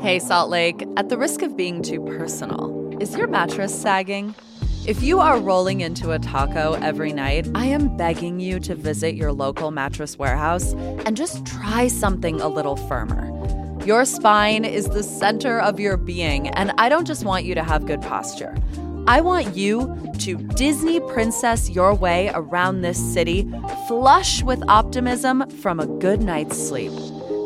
Hey, Salt Lake, at the risk of being too personal, is your mattress sagging? If you are rolling into a taco every night, I am begging you to visit your local mattress warehouse and just try something a little firmer. Your spine is the center of your being, and I don't just want you to have good posture. I want you to Disney princess your way around this city, flush with optimism from a good night's sleep.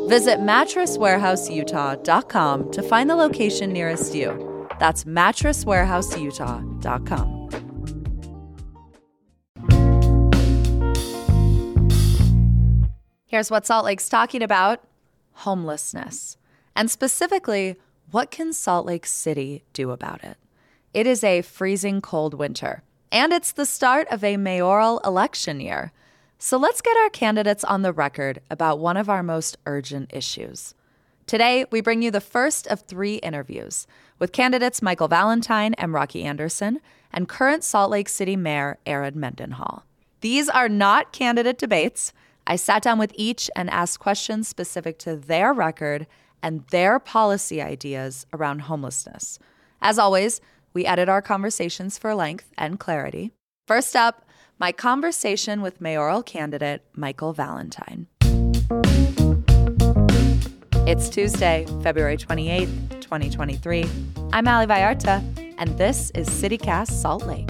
Visit mattresswarehouseutah.com to find the location nearest you. That's mattresswarehouseutah.com. Here's what Salt Lake's talking about homelessness. And specifically, what can Salt Lake City do about it? It is a freezing cold winter, and it's the start of a mayoral election year. So let's get our candidates on the record about one of our most urgent issues. Today, we bring you the first of three interviews with candidates Michael Valentine and Rocky Anderson and current Salt Lake City Mayor Erin Mendenhall. These are not candidate debates. I sat down with each and asked questions specific to their record and their policy ideas around homelessness. As always, we edit our conversations for length and clarity. First up, my conversation with mayoral candidate Michael Valentine. It's Tuesday, February 28th, 2023. I'm Ali Vallarta, and this is CityCast Salt Lake.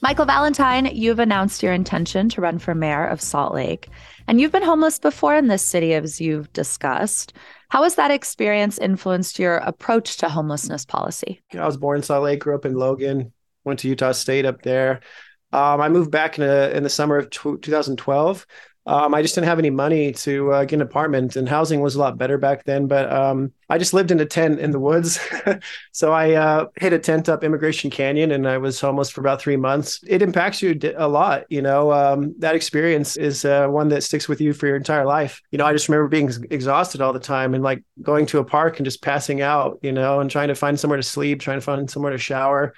Michael Valentine, you've announced your intention to run for mayor of Salt Lake. And you've been homeless before in this city, as you've discussed. How has that experience influenced your approach to homelessness policy? I was born in Salt Lake, grew up in Logan, went to Utah State up there. Um, I moved back in, a, in the summer of t- 2012 um, I just didn't have any money to uh, get an apartment, and housing was a lot better back then. But um, I just lived in a tent in the woods. so I uh, hit a tent up Immigration Canyon, and I was homeless for about three months. It impacts you a lot. You know, um, that experience is uh, one that sticks with you for your entire life. You know, I just remember being exhausted all the time and like going to a park and just passing out. You know, and trying to find somewhere to sleep, trying to find somewhere to shower.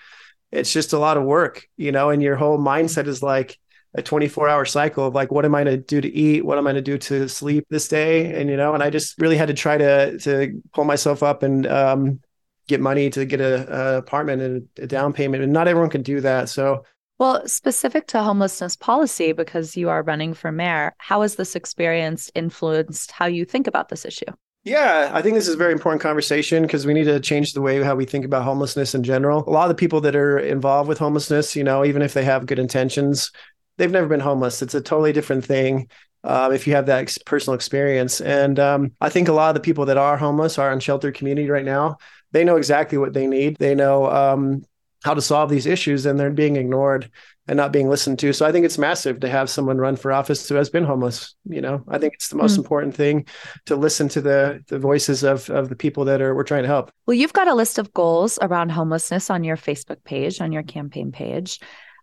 It's just a lot of work. You know, and your whole mindset is like a 24 hour cycle of like what am i going to do to eat what am i going to do to sleep this day and you know and i just really had to try to to pull myself up and um, get money to get a, a apartment and a down payment and not everyone can do that so well, specific to homelessness policy, because you are running for mayor, how has this experience influenced how you think about this issue? Yeah, I think this is a very important conversation because we need to change the way how we think about homelessness in general. A lot of the people that are involved with homelessness, you know, even if they have good intentions, they've never been homeless. It's a totally different thing. Um, if you have that ex- personal experience. And um, I think a lot of the people that are homeless are in sheltered community right now. They know exactly what they need. They know um, how to solve these issues, and they're being ignored and not being listened to. So I think it's massive to have someone run for office who has been homeless. You know, I think it's the most mm. important thing to listen to the the voices of of the people that are we're trying to help. Well, you've got a list of goals around homelessness on your Facebook page, on your campaign page.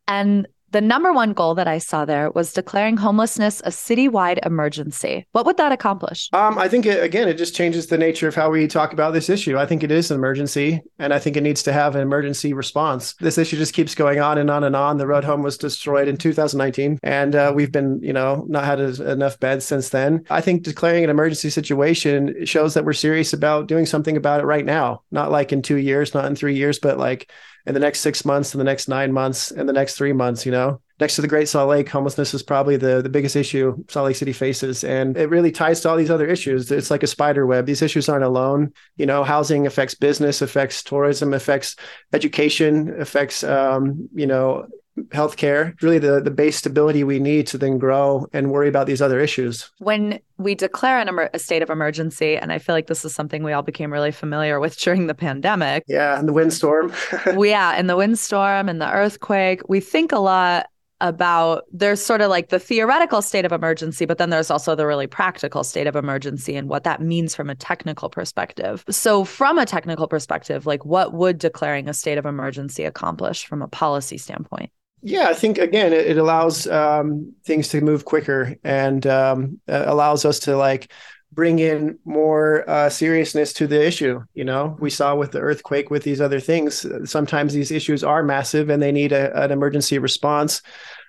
And the number one goal that I saw there was declaring homelessness a citywide emergency. What would that accomplish? Um, I think, it, again, it just changes the nature of how we talk about this issue. I think it is an emergency, and I think it needs to have an emergency response. This issue just keeps going on and on and on. The road home was destroyed in 2019, and uh, we've been, you know, not had enough beds since then. I think declaring an emergency situation shows that we're serious about doing something about it right now, not like in two years, not in three years, but like in the next six months, in the next nine months, in the next three months, you know? Next to the Great Salt Lake, homelessness is probably the, the biggest issue Salt Lake City faces. And it really ties to all these other issues. It's like a spider web. These issues aren't alone. You know, housing affects business, affects tourism, affects education, affects, um, you know, healthcare, really the, the base stability we need to then grow and worry about these other issues. When we declare an emer- a state of emergency, and I feel like this is something we all became really familiar with during the pandemic. Yeah, and the windstorm. yeah, and the windstorm and the earthquake. We think a lot about there's sort of like the theoretical state of emergency, but then there's also the really practical state of emergency and what that means from a technical perspective. So, from a technical perspective, like what would declaring a state of emergency accomplish from a policy standpoint? Yeah, I think again, it, it allows um, things to move quicker and um, allows us to like bring in more uh, seriousness to the issue. You know, we saw with the earthquake, with these other things, sometimes these issues are massive and they need a, an emergency response.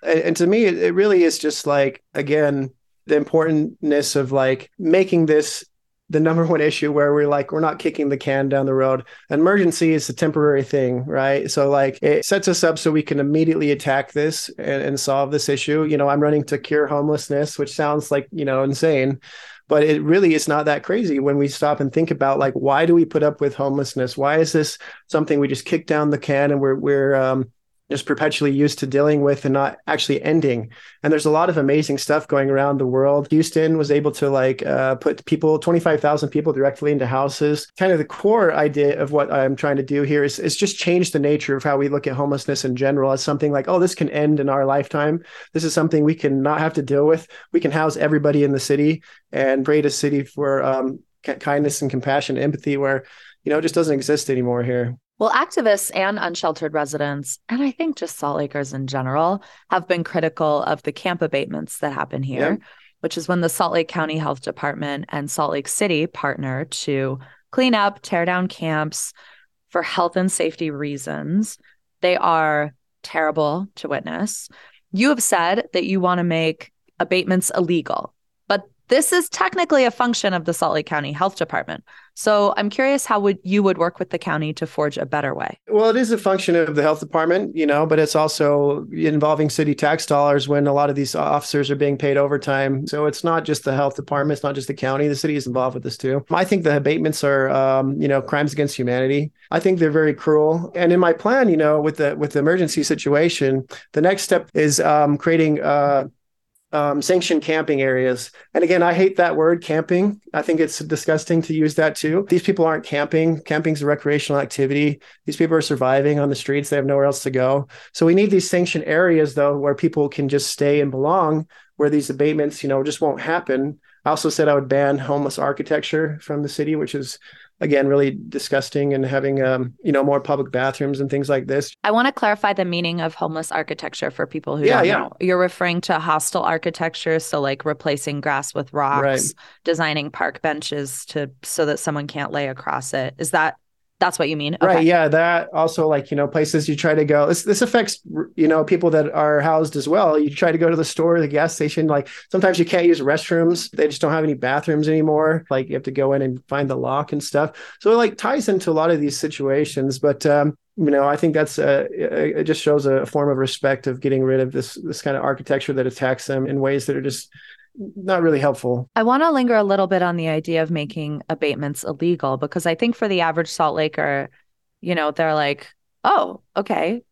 And, and to me, it, it really is just like, again, the importantness of like making this the number one issue where we're like we're not kicking the can down the road. Emergency is a temporary thing right? So like it sets us up so we can immediately attack this and, and solve this issue. You know i'm running to cure homelessness which sounds like you know insane but it really is not that crazy when we stop and think about like why do we put up with homelessness? Why is this something we just kick down the can and we're we're um, just perpetually used to dealing with and not actually ending. And there's a lot of amazing stuff going around the world. Houston was able to like uh, put people, 25,000 people directly into houses. Kind of the core idea of what I'm trying to do here is, is just change the nature of how we look at homelessness in general as something like, oh, this can end in our lifetime. This is something we can not have to deal with. We can house everybody in the city and create a city for um, kindness and compassion, empathy, where, you know, it just doesn't exist anymore here. Well, activists and unsheltered residents, and I think just Salt Lakers in general, have been critical of the camp abatements that happen here, yeah. which is when the Salt Lake County Health Department and Salt Lake City partner to clean up, tear down camps for health and safety reasons. They are terrible to witness. You have said that you want to make abatements illegal. This is technically a function of the Salt Lake County Health Department. So I'm curious how would you would work with the county to forge a better way. Well, it is a function of the health department, you know, but it's also involving city tax dollars when a lot of these officers are being paid overtime. So it's not just the health department, it's not just the county. The city is involved with this too. I think the abatements are, um, you know, crimes against humanity. I think they're very cruel. And in my plan, you know, with the with the emergency situation, the next step is um, creating. Uh, um, sanctioned camping areas. And again, I hate that word camping. I think it's disgusting to use that too. These people aren't camping. Camping's a recreational activity. These people are surviving on the streets. They have nowhere else to go. So we need these sanctioned areas though, where people can just stay and belong, where these abatements, you know, just won't happen. I also said I would ban homeless architecture from the city, which is again really disgusting and having um, you know more public bathrooms and things like this i want to clarify the meaning of homeless architecture for people who yeah, don't yeah. know you're referring to hostile architecture so like replacing grass with rocks right. designing park benches to so that someone can't lay across it is that that's what you mean. Okay. right yeah that also like you know places you try to go this this affects you know people that are housed as well. You try to go to the store the gas station like sometimes you can't use restrooms. They just don't have any bathrooms anymore. Like you have to go in and find the lock and stuff. So it like ties into a lot of these situations but um you know i think that's uh, it just shows a form of respect of getting rid of this this kind of architecture that attacks them in ways that are just not really helpful. I want to linger a little bit on the idea of making abatements illegal because I think for the average Salt Laker, you know, they're like, oh, okay,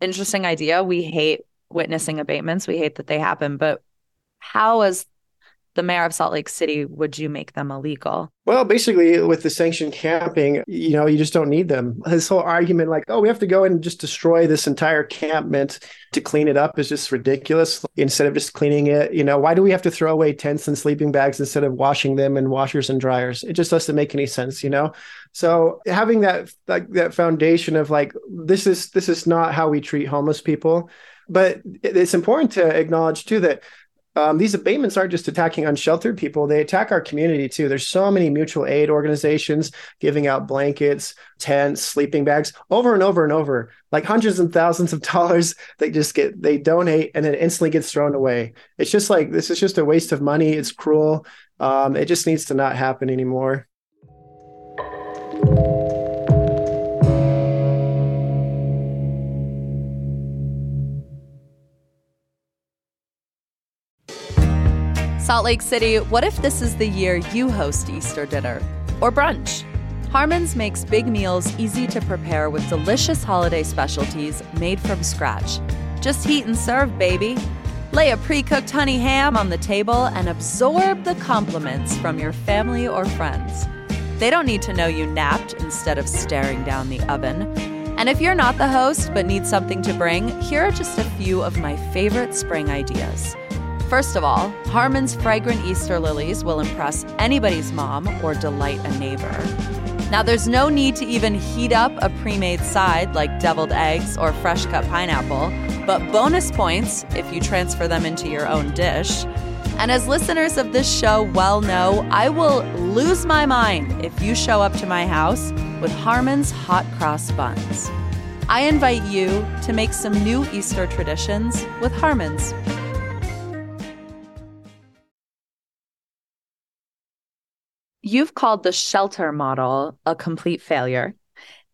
interesting idea. We hate witnessing abatements. We hate that they happen. But how, as the mayor of Salt Lake City, would you make them illegal? Well, basically, with the sanctioned camping, you know, you just don't need them. This whole argument, like, oh, we have to go and just destroy this entire campment to clean it up, is just ridiculous. Instead of just cleaning it, you know, why do we have to throw away tents and sleeping bags instead of washing them in washers and dryers? It just doesn't make any sense, you know. So having that like that foundation of like this is this is not how we treat homeless people, but it's important to acknowledge too that um, these abatements aren't just attacking unsheltered people, they attack our community too. There's so many mutual aid organizations giving out blankets, tents, sleeping bags over and over and over, like hundreds and thousands of dollars. They just get, they donate and then instantly gets thrown away. It's just like, this is just a waste of money. It's cruel. Um, it just needs to not happen anymore. Salt Lake City, what if this is the year you host Easter dinner or brunch? Harmon's makes big meals easy to prepare with delicious holiday specialties made from scratch. Just heat and serve, baby. Lay a pre cooked honey ham on the table and absorb the compliments from your family or friends. They don't need to know you napped instead of staring down the oven. And if you're not the host but need something to bring, here are just a few of my favorite spring ideas. First of all, Harmon's fragrant Easter lilies will impress anybody's mom or delight a neighbor. Now, there's no need to even heat up a pre made side like deviled eggs or fresh cut pineapple, but bonus points if you transfer them into your own dish. And as listeners of this show well know, I will lose my mind if you show up to my house with Harmon's hot cross buns. I invite you to make some new Easter traditions with Harmon's. You've called the shelter model a complete failure.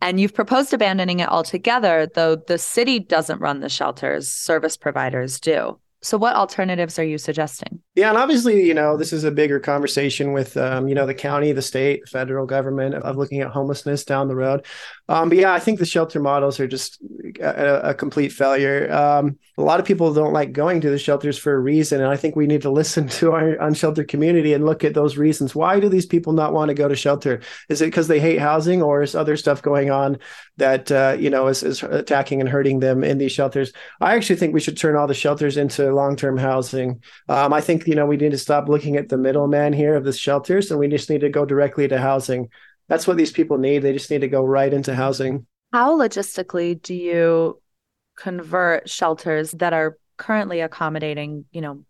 And you've proposed abandoning it altogether, though the city doesn't run the shelters, service providers do. So, what alternatives are you suggesting? Yeah, and obviously, you know, this is a bigger conversation with, um, you know, the county, the state, federal government of looking at homelessness down the road. Um, but yeah, I think the shelter models are just a, a complete failure. Um, a lot of people don't like going to the shelters for a reason, and I think we need to listen to our unsheltered community and look at those reasons. Why do these people not want to go to shelter? Is it because they hate housing, or is other stuff going on that uh, you know is, is attacking and hurting them in these shelters? I actually think we should turn all the shelters into long-term housing. Um, I think you know we need to stop looking at the middleman here of the shelters, and we just need to go directly to housing that's what these people need. They just need to go right into housing. How logistically do you convert shelters that are currently accommodating, you know,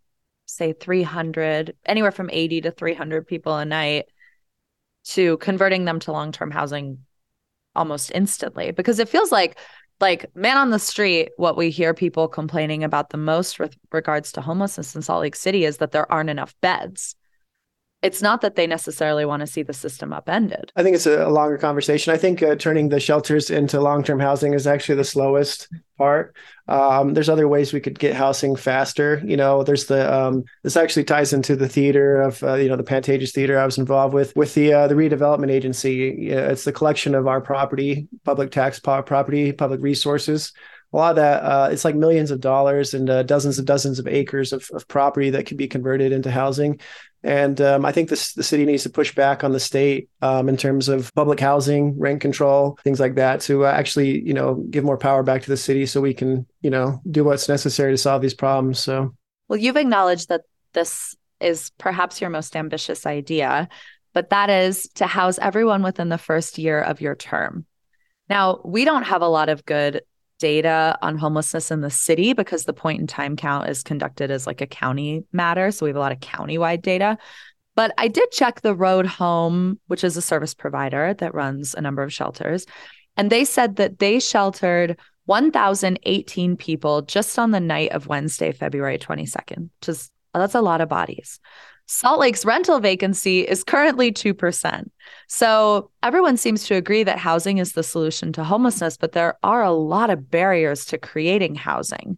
say 300, anywhere from 80 to 300 people a night to converting them to long-term housing almost instantly? Because it feels like like man on the street what we hear people complaining about the most with regards to homelessness in Salt Lake City is that there aren't enough beds it's not that they necessarily want to see the system upended. I think it's a, longer conversation. I think uh, turning the shelters into long term housing is actually the slowest part. Um, there's other ways we could get housing faster. You know, there's the um, this actually ties into the theater of uh, you know the Pantages Theater I was involved with with the uh, the redevelopment agency. It's the collection of our property, public tax property, public resources a lot of that uh, it's like millions of dollars and uh, dozens and dozens of acres of, of property that can be converted into housing and um, I think this, the city needs to push back on the state um, in terms of public housing, rent control, things like that, to uh, actually, you know, give more power back to the city so we can, you know, do what's necessary to solve these problems. So, well, you've acknowledged that this is perhaps your most ambitious idea, but that is to house everyone within the first year of your term. Now, we don't have a lot of good data on homelessness in the city because the point in time count is conducted as like a county matter. So we have a lot of county-wide data. But I did check the Road Home, which is a service provider that runs a number of shelters. And they said that they sheltered 1,018 people just on the night of Wednesday, February 22nd, which is that's a lot of bodies. Salt Lake's rental vacancy is currently 2%. So everyone seems to agree that housing is the solution to homelessness, but there are a lot of barriers to creating housing.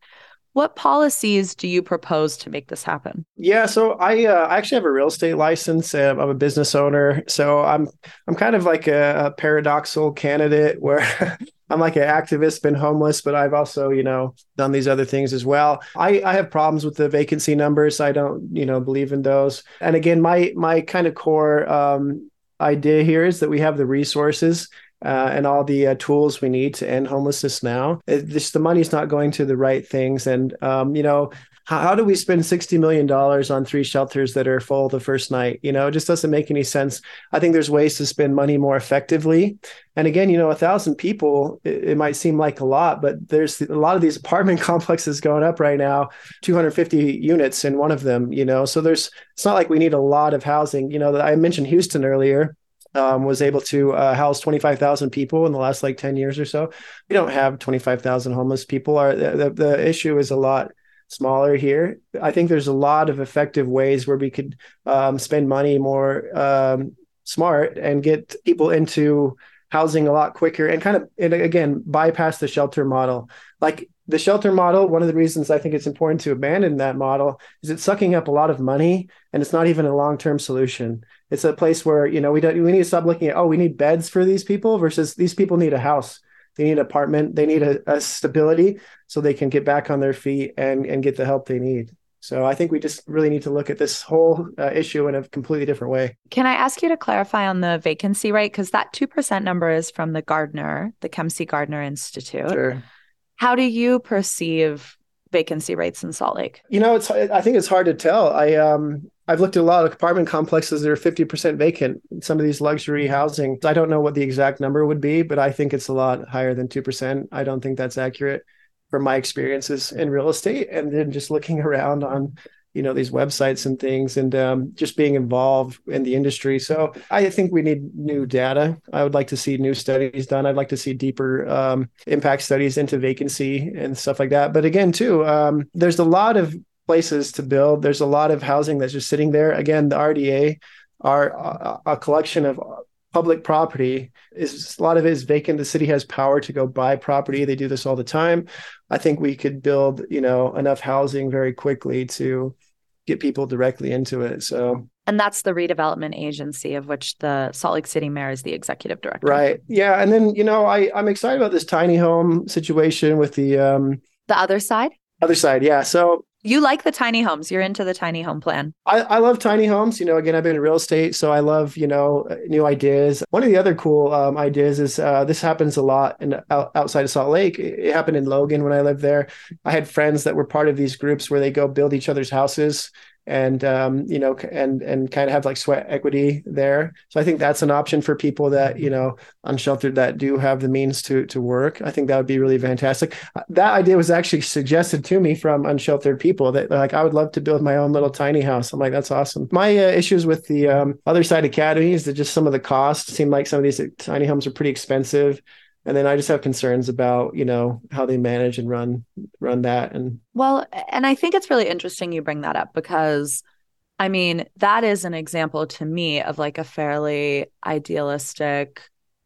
What policies do you propose to make this happen? Yeah, so I, uh, I actually have a real estate license. Uh, I'm a business owner, so I'm I'm kind of like a, a paradoxical candidate where I'm like an activist, been homeless, but I've also, you know, done these other things as well. I, I have problems with the vacancy numbers. I don't, you know, believe in those. And again, my my kind of core um, idea here is that we have the resources uh, and all the uh, tools we need to end homelessness now. It, the money's not going to the right things, and um, you know, how, how do we spend $60 million on three shelters that are full the first night? You know, it just doesn't make any sense. I think there's ways to spend money more effectively. And again, you know, a thousand people, it, it might seem like a lot, but there's a lot of these apartment complexes going up right now, 250 units in one of them, you know, so there's, it's not like we need a lot of housing. You know, I mentioned Houston earlier. Um, was able to uh, house 25,000 people in the last like 10 years or so. We don't have 25,000 homeless people. Our, the, the issue is a lot smaller here. I think there's a lot of effective ways where we could um, spend money more um, smart and get people into housing a lot quicker and kind of and again bypass the shelter model. Like the shelter model, one of the reasons I think it's important to abandon that model is it's sucking up a lot of money and it's not even a long-term solution. It's a place where, you know, we don't we need to stop looking at, oh, we need beds for these people versus these people need a house they need an apartment they need a, a, stability so they can get back on their feet and and get the help they need. So i think we just really need to look at this whole uh, issue in a completely different way. Can i ask you to clarify on the vacancy rate? Because that 2% number is from the gardner the Kem C. Gardner institute. Sure. how do you perceive vacancy rates in salt lake? You know it's i think it's hard to tell. I um I've looked at a lot of apartment complexes that are 50% vacant. Some of these luxury housing. I don't know what the exact number would be, but I think it's a lot higher than 2%. I don't think that's accurate from my experiences in real estate and then just looking around on you know these websites and things and um, just being involved in the industry so i think we need new data i would like to see new studies done i'd like to see deeper um, impact studies into vacancy and stuff like that but again too um, there's a lot of places to build. There's a lot of housing that's just sitting there. Again the rda are a, a collection of public property is a lot of it is vacant. The city has power to go buy property. They do this all the time. I think we could build you know enough housing very quickly to get people directly into it. So and that's the redevelopment agency of which the salt lake city mayor is the executive director. Right. Yeah. And then you know i i'm excited about this tiny home situation with the um the other side? other side. Yeah. So you like the tiny homes. You're into the tiny home plan. I, I love tiny homes. You know, again, I've been in real estate, so I love you know new ideas. One of the other cool um, ideas is uh, this happens a lot in out, outside of Salt Lake. It happened in Logan when I lived there. I had friends that were part of these groups where they go build each other's houses and um, you know and and kind of have like sweat equity there. So i think that's an option for people that you know unsheltered that do have the means to to work. I think that would be really fantastic. That idea was actually suggested to me from unsheltered people that like i would love to build my own little tiny house. I'm like that's awesome. My uh, issues with the um, other side academy is that just some of the costs seem like some of these tiny homes are pretty expensive and then I just have concerns about you know how they manage and run run that and well and I think it's really interesting you bring that up because I mean that is an example to me of like a fairly idealistic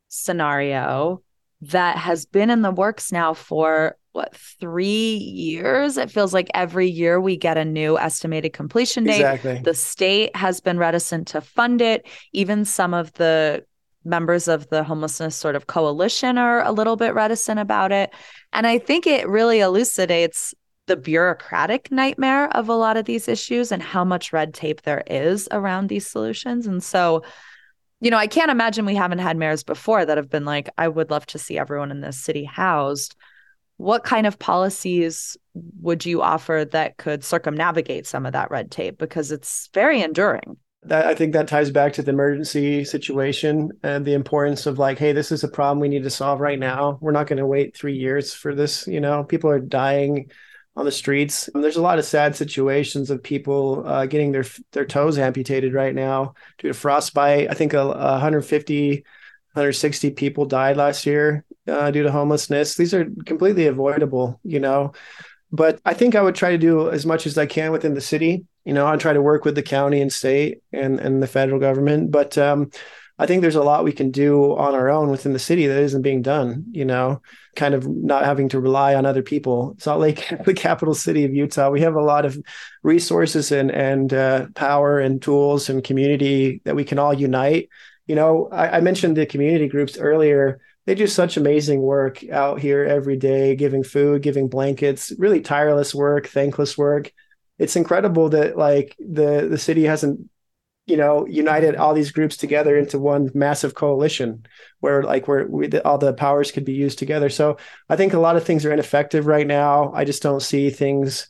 scenario that has been in the works now for what three years? It feels like every year we get a new estimated completion date. Exactly. the state has been reticent to fund it. Even some of the members of the homelessness sort of coalition are a little bit reticent about it. And I think it really elucidates the bureaucratic nightmare of a lot of these issues and how much red tape there is around these solutions. And so, you know, I can't imagine we haven't had mayors before that have been like, I would love to see everyone in this city housed. What kind of policies would you offer that could circumnavigate some of that red tape? Because it's very enduring that I think that ties back to the emergency situation and the importance of like, hey, this is a problem we need to solve right now. We're not going to wait three years for this. You know, people are dying on the streets. There's a lot of sad situations of people uh, getting their their toes amputated right now due to frostbite. I think a 150, 160 people died last year uh, due to homelessness. These are completely avoidable. You know, but I think I would try to do as much as I can within the city. You know, I try to work with the county and state and and the federal government, but um, I think there's a lot we can do on our own within the city that isn't being done. You know, kind of not having to rely on other people. Salt Lake, the capital city of Utah, we have a lot of resources and and uh, power and tools and community that we can all unite. You know, I, I mentioned the community groups earlier they do such amazing work out here every day, giving food, giving blankets, really tireless work, thankless work. It's incredible that like the the city hasn't you know united all these groups together into one massive coalition where like where we, all the powers could be used together. So i think a lot of things are ineffective right now. I just don't see things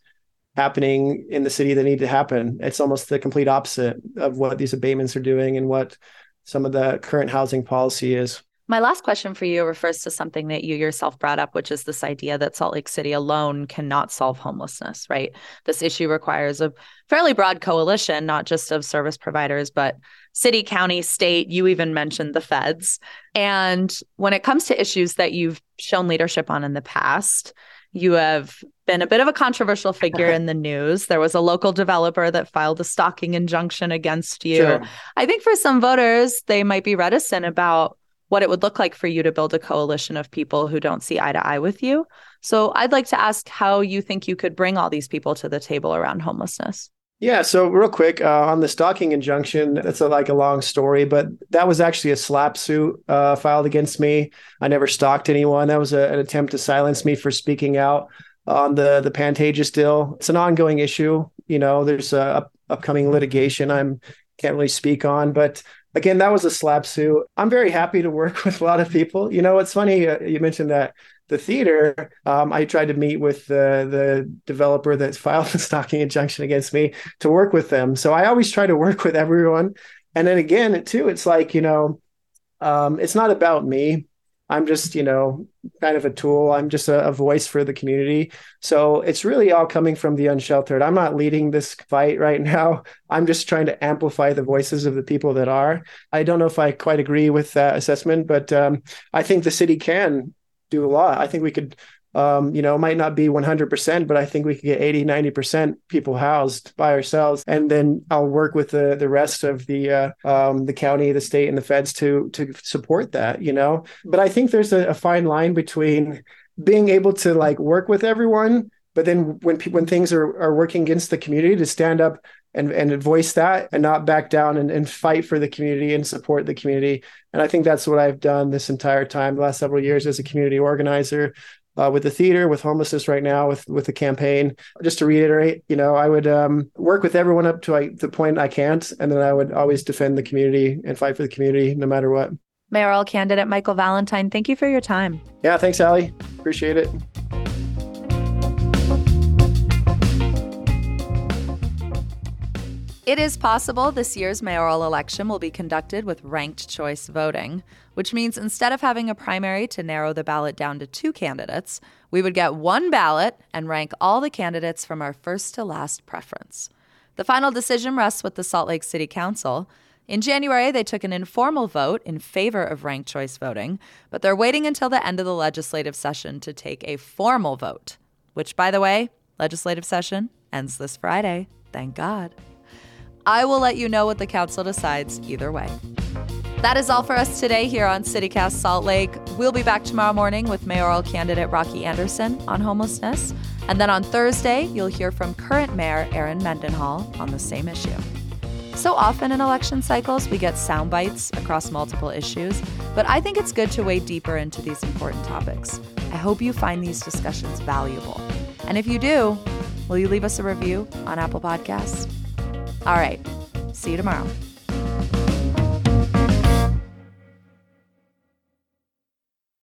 happening in the city that need to happen. It's almost the complete opposite of what these abatements are doing and what some of the current housing policy is my last question for you refers to something that you yourself brought up, which is this idea that Salt Lake City alone cannot solve homelessness, right? This issue requires a fairly broad coalition, not just of service providers, but city, county, state. You even mentioned the feds. And when it comes to issues that you've shown leadership on in the past, you have been a bit of a controversial figure in the news. There was a local developer that filed a stalking injunction against you. Sure. I think for some voters, they might be reticent about what it would look like for you to build a coalition of people who don't see eye to eye with you. So I'd like to ask how you think you could bring all these people to the table around homelessness. Yeah, so real quick uh, on the stalking injunction, that's a, like a long story, but that was actually a SLAPP suit uh, filed against me. I never stalked anyone. That was a, an attempt to silence me for speaking out on the the Pantages deal. It's an ongoing issue. You know, there's a up, upcoming litigation. I'm can't really speak on, but again, that was a SLAPP suit. I'm very happy to work with a lot of people. You know, it's funny uh, you mentioned that the theater. Um, I tried to meet with the the developer that filed the stalking injunction against me to work with them. So I always try to work with everyone. And then again, too, it's like you know, um, it's not about me. I'm just, you know, kind of a tool. I'm just a, a, voice for the community. So it's really all coming from the unsheltered. I'm not leading this fight right now. I'm just trying to amplify the voices of the people that are. I don't know if I quite agree with that assessment, but um, I think the city can do a lot. I think we could um, you know, it might not be 100%, but I think we could get 80, 90% people housed by ourselves. And then I'll work with the, the rest of the, uh, um, the county, the state and the feds to, to support that, you know, but I think there's a, a fine line between being able to like work with everyone, but then when when things are, are working against the community to stand up and, and voice that and not back down and, and fight for the community and support the community. And I think that's what I've done this entire time, the last several years as a community organizer uh, with the theater, with homelessness right now, with with the campaign. Just to reiterate, you know, I would um, work with everyone up to I, the point I can't, and then I would always defend the community and fight for the community no matter what. Mayoral candidate Michael Valentine, thank you for your time. Yeah, thanks, Ali. Appreciate it. It is possible this year's mayoral election will be conducted with ranked choice voting, which means instead of having a primary to narrow the ballot down to two candidates, we would get one ballot and rank all the candidates from our first to last preference. The final decision rests with the Salt Lake City Council. In January, they took an informal vote in favor of ranked choice voting, but they're waiting until the end of the legislative session to take a formal vote, which, by the way, legislative session ends this Friday. Thank God. I will let you know what the council decides either way. That is all for us today here on CityCast Salt Lake. We'll be back tomorrow morning with mayoral candidate Rocky Anderson on homelessness. And then on Thursday, you'll hear from current mayor Erin Mendenhall on the same issue. So often in election cycles, we get sound bites across multiple issues, but I think it's good to wade deeper into these important topics. I hope you find these discussions valuable. And if you do, will you leave us a review on Apple Podcasts? All right. See you tomorrow.